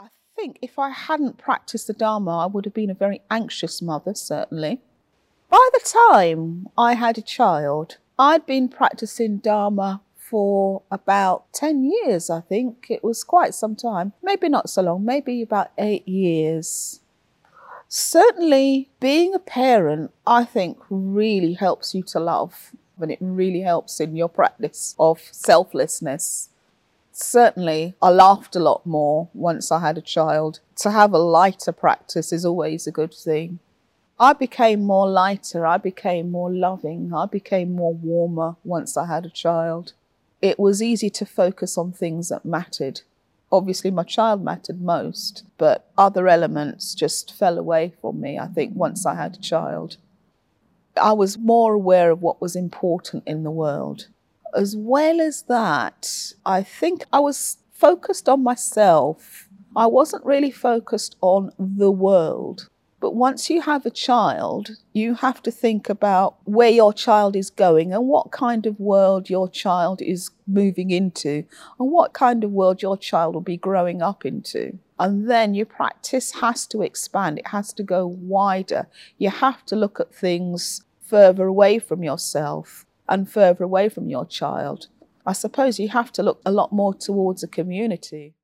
I think if I hadn't practiced the Dharma, I would have been a very anxious mother, certainly. By the time I had a child, I'd been practicing Dharma for about 10 years, I think. It was quite some time. Maybe not so long, maybe about eight years. Certainly, being a parent, I think, really helps you to love, and it really helps in your practice of selflessness certainly I laughed a lot more once I had a child. To have a lighter practice is always a good thing. I became more lighter, I became more loving, I became more warmer once I had a child. It was easy to focus on things that mattered. Obviously, my child mattered most, but other elements just fell away from me, I think, once I had a child. I was more aware of what was important in the world as well as that, I think I was focused on myself. I wasn't really focused on the world. But once you have a child, you have to think about where your child is going and what kind of world your child is moving into and what kind of world your child will be growing up into. And then your practice has to expand, it has to go wider. You have to look at things further away from yourself and further away from your child, I suppose you have to look a lot more towards a community.